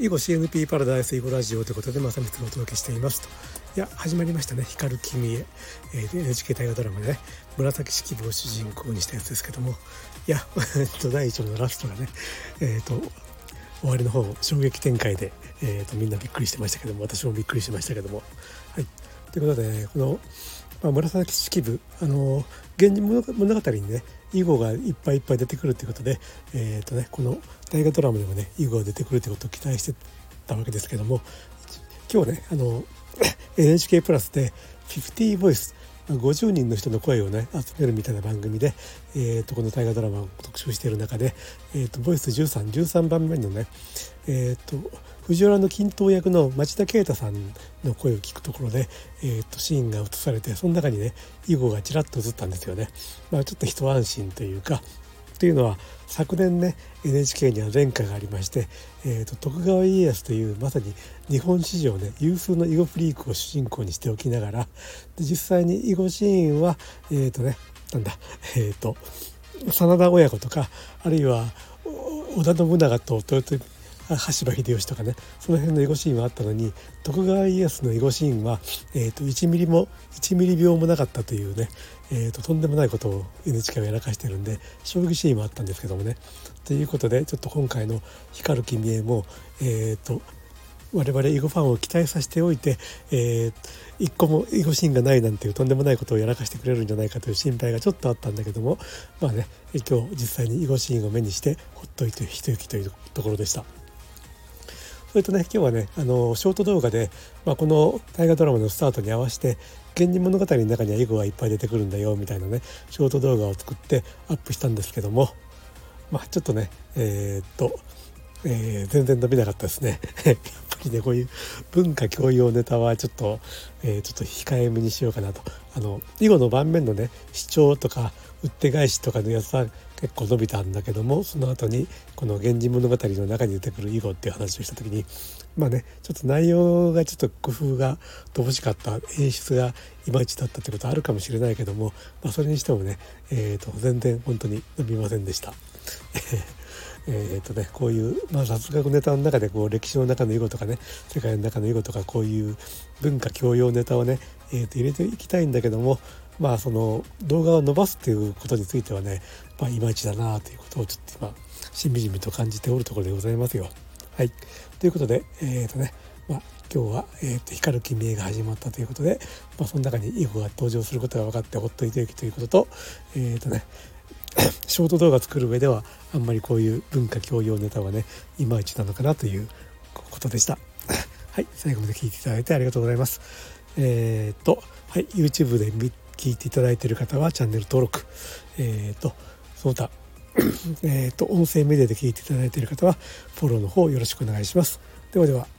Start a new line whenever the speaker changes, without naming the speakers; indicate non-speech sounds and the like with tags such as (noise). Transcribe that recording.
囲碁 CNP パラダイス囲碁ラジオということでまさにお届けしていますと。いや始まりましたね。光る君へ、えー、NHK 大河ドラマでね紫式部を主人公にしたやつですけども。いや (laughs) 第1話のラストがねえっ、ー、と終わりの方衝撃展開で、えーと、みんなびっくりしてましたけども私もびっくりしましたけども。はい。ということで、ね、この、まあ、紫式部あの源氏物語にね囲碁がいっぱいいっぱい出てくるということで、えーとね、この大河ドラマでもね囲碁が出てくるということを期待してたわけですけども今日ねあの (laughs) NHK プラスで「50ボイス」50人の人の声をね集めるみたいな番組で、えー、とこの大河ドラマを特集している中で、えー、とボイス1313 13番目のね、えー、と藤原の均等役の町田啓太さんの声を聞くところで、えー、とシーンが映されてその中にね囲碁がちらっと映ったんですよね。まあ、ちょっと一安心というかというのは昨年ね NHK には前科がありまして、えーと、徳川家康というまさに日本史上ね有数の囲碁フリークを主人公にしておきながらで実際に囲碁シーンはえっ、ー、とねなんだえっ、ー、と真田親子とかあるいは織田信長と豊臣羽柴秀吉とかねその辺の囲碁シーンはあったのに徳川家康の囲碁シーンは、えーと、1ミリも1ミリ秒もなかったというね、えーと、とんでもないことを NHK がやらかしてるんで将棋シーンもあったんですけどもね。ということでちょっと今回の「光る君へも」えっ、ー、と我々囲碁ファンを期待させておいて、えー、一個も囲碁シーンがないなんていうとんでもないことをやらかしてくれるんじゃないかという心配がちょっとあったんだけどもまあね今日実際に囲碁シーンを目にしてほっといて一息というところでした。それとね今日はねあのショート動画で、まあ、この大河ドラマのスタートに合わせて「源氏物語」の中には囲碁がいっぱい出てくるんだよみたいなねショート動画を作ってアップしたんですけどもまあちょっとねえー、っと、えー、全然伸びなかったですね。(laughs) やっぱりねこういう文化教養ネタはちょっと、えー、ちょっと控えめにしようかなとあの囲碁の盤面のね主張とか打って返しとかのやつは結構伸びたんだけどもその後にこの「源氏物語」の中に出てくる囲碁っていう話をした時にまあねちょっと内容がちょっと工夫が乏しかった演出がいまいちだったってことあるかもしれないけども、まあ、それにしてもね、えー、と全然本当に伸びませんでした。(laughs) えーとね、こういう、まあ、雑学ネタの中でこう歴史の中の囲碁とかね世界の中の囲碁とかこういう文化教養ネタをね、えー、と入れていきたいんだけどもまあその動画を伸ばすっていうことについてはね、まあ、いまいちだなということをちょっと今しみじみと感じておるところでございますよ。はい、ということでえっ、ー、とね、まあ、今日は、えーと、光る君へが始まったということで、まあ、その中に囲碁が登場することが分かってほっといておきということとえっ、ー、とね (coughs) ショート動画作る上ではあんまりこういう文化教養ネタはねいまいちなのかなということでした。(coughs) はい、最後まで聞いていただいてありがとうございます。えっ、ー、と、はい、YouTube で聞いていただいている方はチャンネル登録、えっ、ー、と、その他、えっ、と、音声メディアで聞いていただいている方はフォローの方よろしくお願いします。ではでは。